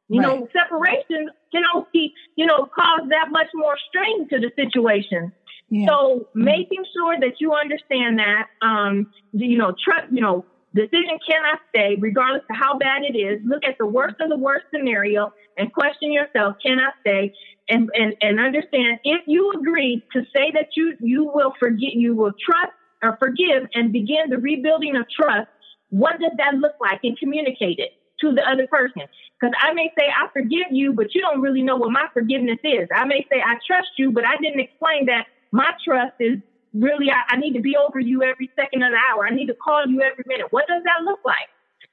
You right. know, separation can only, you know, cause that much more strain to the situation. Yeah. So mm-hmm. making sure that you understand that, um, you know, trust, you know, decision cannot stay regardless of how bad it is. Look at the worst of the worst scenario and question yourself, cannot stay and, and, and understand if you agree to say that you, you will forget, you will trust or forgive and begin the rebuilding of trust. What does that look like and communicate it to the other person? Because I may say, I forgive you, but you don't really know what my forgiveness is. I may say, I trust you, but I didn't explain that my trust is really, I, I, need to be over you every second of the hour. I need to call you every minute. What does that look like?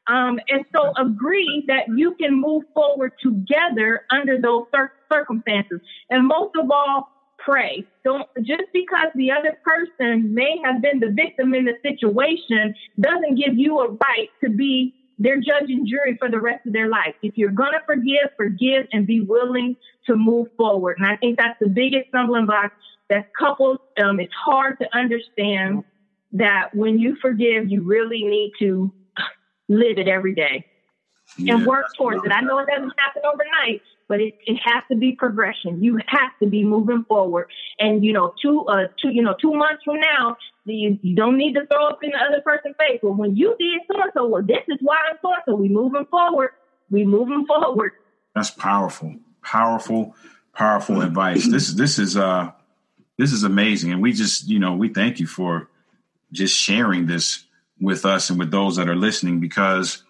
Um, and so agree that you can move forward together under those cir- circumstances. And most of all, pray. Don't just because the other person may have been the victim in the situation doesn't give you a right to be their judge and jury for the rest of their life. If you're gonna forgive, forgive and be willing to move forward. And I think that's the biggest stumbling block that couples, um, it's hard to understand that when you forgive, you really need to live it every day yeah, and work towards it. I know it doesn't happen overnight, but it, it has to be progression. You have to be moving forward. And you know, two uh two you know two months from now, you, you don't need to throw up in the other person's face. But when you did so and so, well, this is why I'm so so. We moving forward. We moving forward. That's powerful, powerful, powerful advice. This this is uh this is amazing. And we just, you know, we thank you for just sharing this with us and with those that are listening because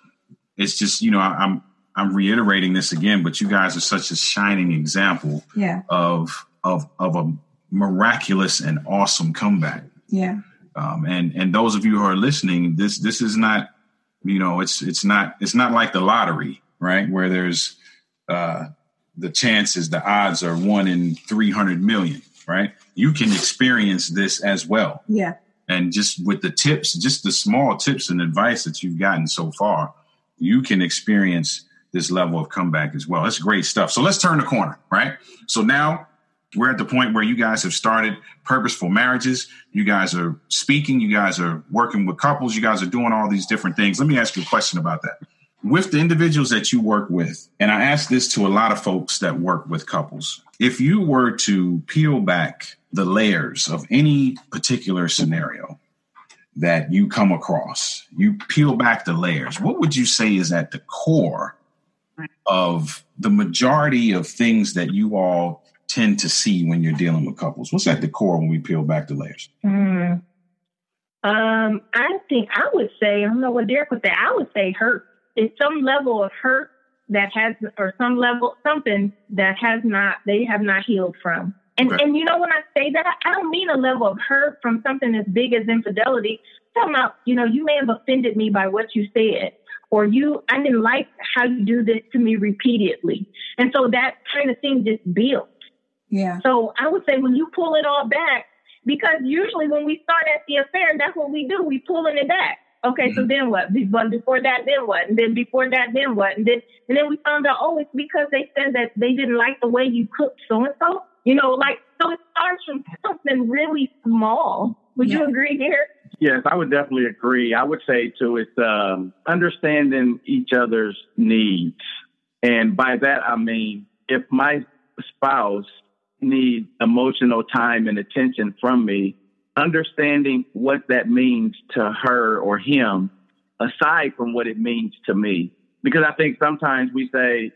it's just, you know, I, I'm I'm reiterating this again, but you guys are such a shining example yeah. of of of a miraculous and awesome comeback. Yeah. Um, and and those of you who are listening, this this is not, you know, it's it's not it's not like the lottery, right? Where there's uh, the chances, the odds are one in three hundred million right? You can experience this as well. Yeah. And just with the tips, just the small tips and advice that you've gotten so far, you can experience this level of comeback as well. That's great stuff. So let's turn the corner, right? So now we're at the point where you guys have started purposeful marriages. You guys are speaking. You guys are working with couples. You guys are doing all these different things. Let me ask you a question about that with the individuals that you work with, and I ask this to a lot of folks that work with couples, if you were to peel back the layers of any particular scenario that you come across, you peel back the layers, what would you say is at the core of the majority of things that you all tend to see when you're dealing with couples? What's at the core when we peel back the layers? Mm. Um, I think I would say, I don't know what Derek would say, I would say hurt is some level of hurt that has, or some level, something that has not, they have not healed from. And, okay. and you know, when I say that, I don't mean a level of hurt from something as big as infidelity. talking about, you know, you may have offended me by what you said, or you, I didn't like how you do this to me repeatedly. And so that kind of thing just builds. Yeah. So I would say when you pull it all back, because usually when we start at the affair, that's what we do. We pulling it back. Okay, so mm-hmm. then what? But before that, then what? And then before that, then what? And then and then we found out, oh, it's because they said that they didn't like the way you cooked so and so. You know, like so it starts from something really small. Would Yeah. you agree here? Yes, I would definitely agree. I would say too, it's um, understanding each other's needs, and by that I mean if my spouse needs emotional time and attention from me, understanding what that means to her or him, aside from what it means to me, because I think sometimes we say,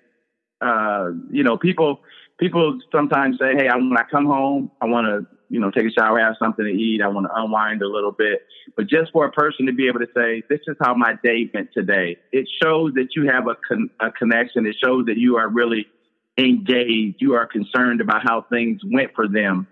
uh, you know, people people sometimes say, "Hey, I, when I come home, I want to." You know, take a shower, have something to eat. I want to unwind a little bit. But just for a person to be able to say, "This is how my day went today," it shows that you have a, con- a connection. It shows that you are really engaged. You are concerned about how things went for them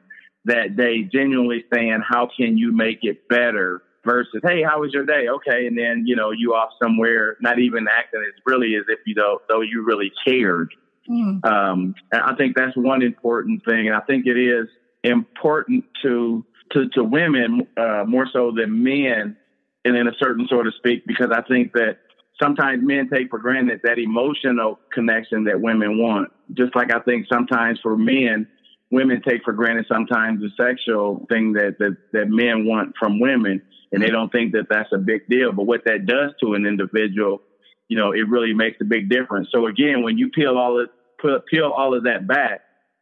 that day. Genuinely saying, "How can you make it better?" Versus, "Hey, how was your day?" Okay, and then you know you off somewhere, not even acting as really as if you know though you really cared. Mm. Um, I think that's one important thing, and I think it is important to to, to women uh, more so than men, and in a certain sort of speak, because I think that sometimes men take for granted that emotional connection that women want, just like I think sometimes for men, women take for granted sometimes the sexual thing that that, that men want from women, and they don't think that that's a big deal. But what that does to an individual, you know, it really makes a big difference. So again, when you peel all of peel all of that back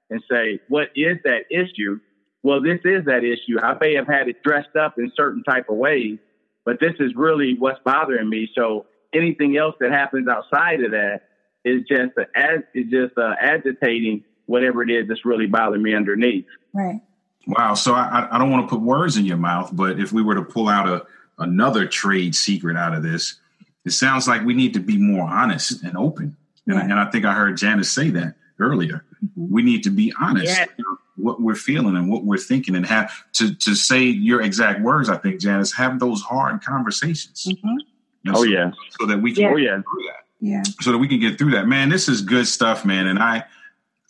and say, what is that issue? Well, this is that issue. I may have had it dressed up in certain type of ways, but this is really what's bothering me. So anything else that happens outside of that is just a, as is just uh, agitating whatever it is that's really bothering me underneath. Right. Wow. So I, I don't want to put words in your mouth, but if we were to pull out a another trade secret out of this, it sounds like we need to be more honest and open. And, I, and I think I heard Janice say that earlier. Mhm. We need to be honest Yeah. what we're feeling and what we're thinking, and have to to say your exact words. I think Janice have those hard conversations. Mhm. And Oh so- yeah, so that we can Yeah. oh yeah. get through that Yeah. so that we can get through that. Man, this is good stuff, man. And I,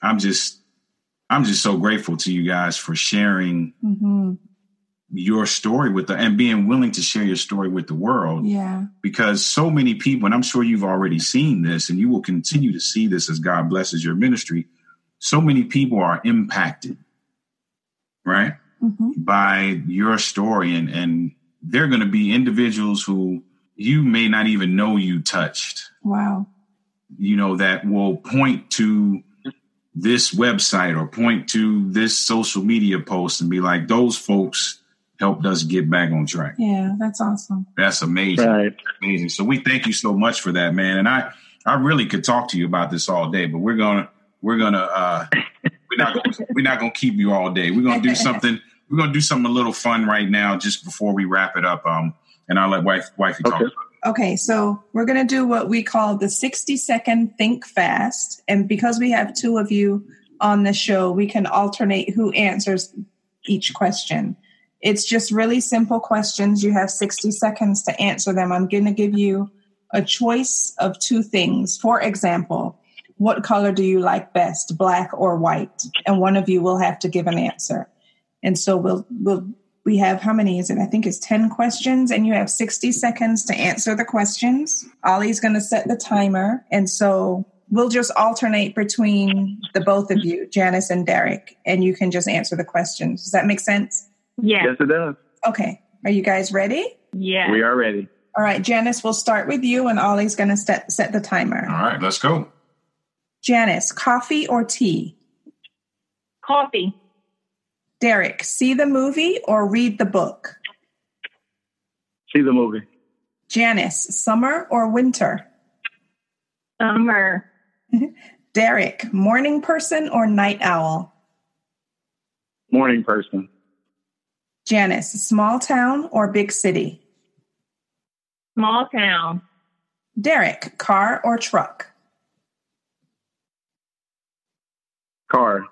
I'm just, I'm just so grateful to you guys for sharing hmm your story with the and being willing to share your story with the world Yeah. because so many people, and I'm sure you've already seen this, and you will continue to see this as God blesses your ministry. So many people are impacted, right, hmm by your story, and and they're going to be individuals who you may not even know you touched. Wow. you know, that will point to this website or point to this social media post and be like, those folks helped us get back on track. Yeah. That's awesome. That's amazing. Right. Amazing. So we thank you so much for that, man. And I, I really could talk to you about this all day, but we're gonna, we're gonna, uh, we're not, gonna, we're not gonna keep you all day. We're gonna do something. We're gonna do something a little fun right now, just before we wrap it up. Um, and I'll let wife, wifey talk. Okay. about it. Okay, so we're going to do what we call the 60 second think fast. And because we have two of you on the show, we can alternate who answers each question. It's just really simple questions. You have 60 seconds to answer them. I'm going to give you a choice of two things. For example, what color do you like best, black or white? And one of you will have to give an answer. And so we'll we'll we have how many is it? I think it's 10 questions and you have 60 seconds to answer the questions. Ollie's going to set the timer. And so we'll just alternate between the both of you, Janice and Derek, and you can just answer the questions. Does that make sense? Yeah. Yes, it does. Okay. Are you guys ready? Yeah. We are ready. All right, Janice, we'll start with you and Ollie's going to set, set the timer. All right, let's go. Janice, coffee or tea? Coffee. Derek, see the movie or read the book? See the movie. Janice, summer or winter? Summer. Derek, morning person or night owl? Morning person. Janice, small town or big city? Small town. Derek, car or truck? Car.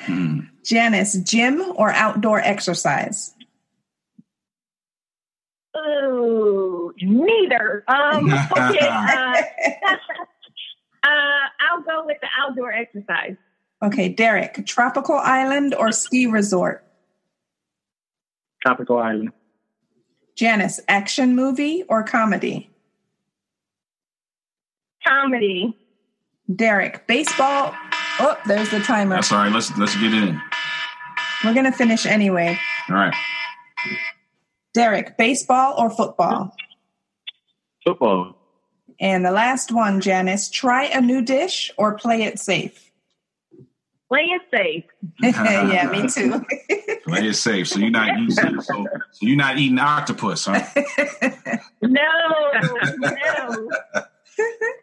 Hmm. Janice, gym or outdoor exercise? Ooh, neither. Um, okay, uh, uh, I'll go with the outdoor exercise. Okay, Derek, tropical island or ski resort? Tropical island. Janice, action movie or comedy? Comedy. Derek, baseball. Oh, there's the timer. That's all right. Let's let's get it in. We're gonna finish anyway. All right. Derek, baseball or football? Football. And the last one, Janice, try a new dish or play it safe. Play it safe. yeah, me too. Play it safe. So you're not eating. So, so you're not eating octopus, huh? No, no.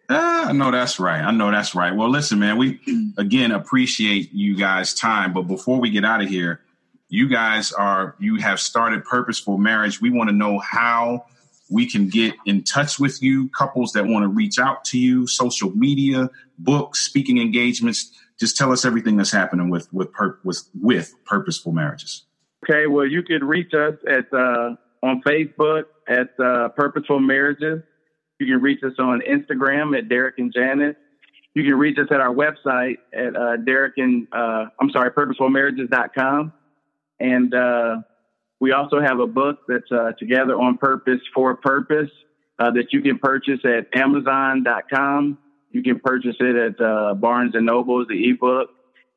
Ah, I know that's right. I know that's right. Well, listen, man, we again appreciate you guys' time. But before we get out of here, you guys are you have started purposeful marriage. We want to know how we can get in touch with you, couples that want to reach out to you, social media, books, speaking engagements. Just tell us everything that's happening with with pur- with, with purposeful marriages. Okay, well, you can reach us at uh, on Facebook at uh, Purposeful Marriages. You can reach us on Instagram at Derek and Janice. You can reach us at our website at uh, Derek and uh, I'm sorry, purposefulmarriages.com. And uh, we also have a book that's uh, Together on Purpose for Purpose uh, that you can purchase at Amazon.com. You can purchase it at uh, Barnes and Nobles, the ebook.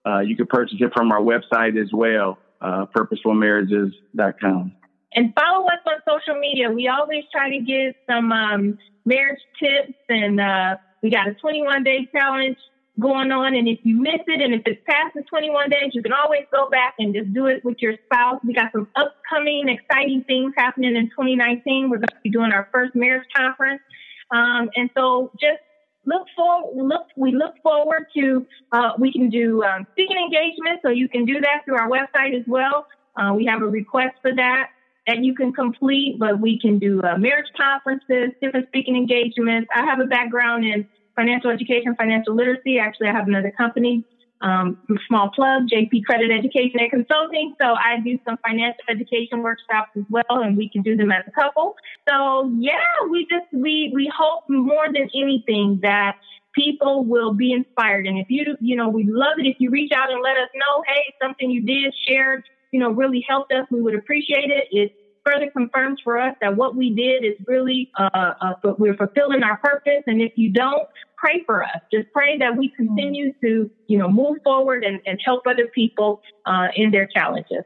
Uh, you can purchase it from our website as well, uh, purposefulmarriages.com. And follow us on social media. We always try to give some um, marriage tips, and uh, we got a 21 day challenge going on. And if you miss it, and if it's past the 21 days, you can always go back and just do it with your spouse. We got some upcoming exciting things happening in 2019. We're going to be doing our first marriage conference. Um, and so just look for look we look forward to uh, we can do um, speaking engagements so you can do that through our website as well. Uh, we have a request for that that you can complete but we can do uh, marriage conferences different speaking engagements. I have a background in financial education financial literacy. Actually i have another company um, small plug jp credit education and consulting. So i do some financial education workshops as well and we can do them as a couple. So yeah we just we we hope more than anything that people will be inspired. And if you you know we love it if you reach out and let us know hey something you did shared you know really helped us we would appreciate it. It further confirms for us that what we did is really uh, uh we're fulfilling our purpose. And if you don't pray for us just pray that we continue to you know move forward and, and help other people uh, in their challenges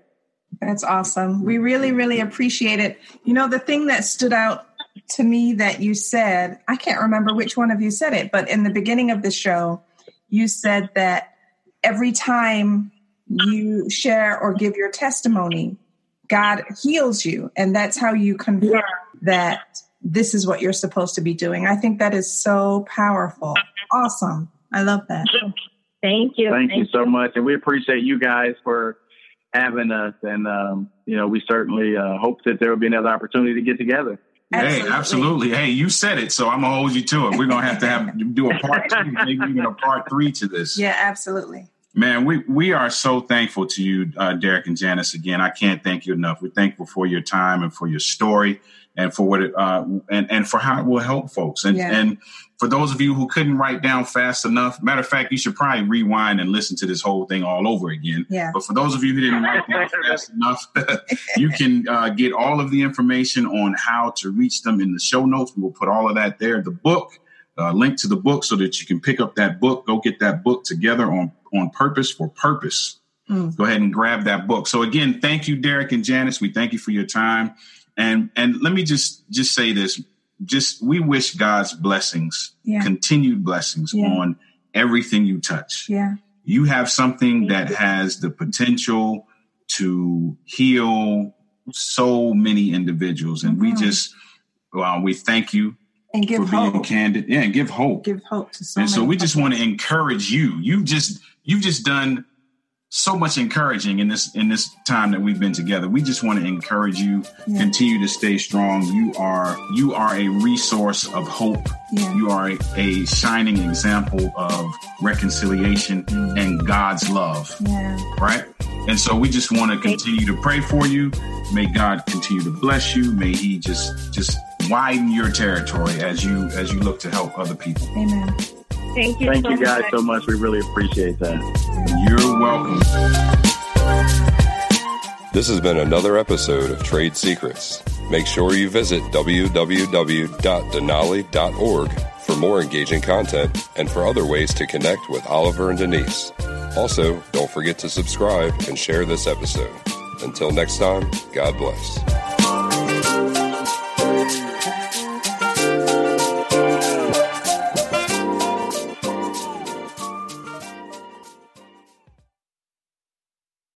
That's awesome. We really, really appreciate it. You know, the thing that stood out to me that you said, I can't remember which one of you said it, but in the beginning of the show, you said that every time you share or give your testimony, God heals you. And that's how you confirm that this is what you're supposed to be doing. I think that is so powerful. Awesome. I love that. thank you Thank you so much. And we appreciate you guys for having us. And, um, you know, we certainly uh, hope that there will be another opportunity to get together. Hey, absolutely. Hey, you said it, so I'm gonna hold you to it. We're gonna have to have do a part two, maybe even a part three to this. Yeah, absolutely. Man, we, we are so thankful to you, uh, Derek and Janice. Again, I can't thank you enough. We're thankful for your time and for your story, and for what it uh, and and for how it will help folks. And Yeah. and for those of you who couldn't write down fast enough, matter of fact, you should probably rewind and listen to this whole thing all over again. Yeah. But for those of you who didn't write down fast enough, you can uh, get all of the information on how to reach them in the show notes. We will put all of that there. The book, uh, link to the book, so that you can pick up that book. Go get that book together on on purpose for purpose. Mm. Go ahead and grab that book. So again, thank you, Derek and Janice. We thank you for your time. And and let me just just say this. Just we wish God's blessings, Yeah. continued blessings Yeah. on everything you touch Yeah. you have something that has the potential to heal so many individuals and we Mhm. just well we thank you And give for being hope. candid yeah and give hope Give hope to so and so many we just want to encourage you you've just you've just done so much encouraging in this in this time that we've been together. We just want to encourage you, yeah. continue to stay strong. You are you are a resource of hope. Yeah. You are a, a, shining example of reconciliation mm. and God's love. Yeah. Right? And so we just want to continue to pray for you. May God continue to bless you. May he just just widen your territory as you as you look to help other people. Amen. Thank you. Thank so you guys much. so much. We really appreciate that. You're welcome. This has been another episode of Trade Secrets. Make sure you visit www.denali.org for more engaging content and for other ways to connect with Oliver and Denise. Also, don't forget to subscribe and share this episode. Until next time, God bless.